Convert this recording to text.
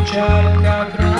I'm trying to get through.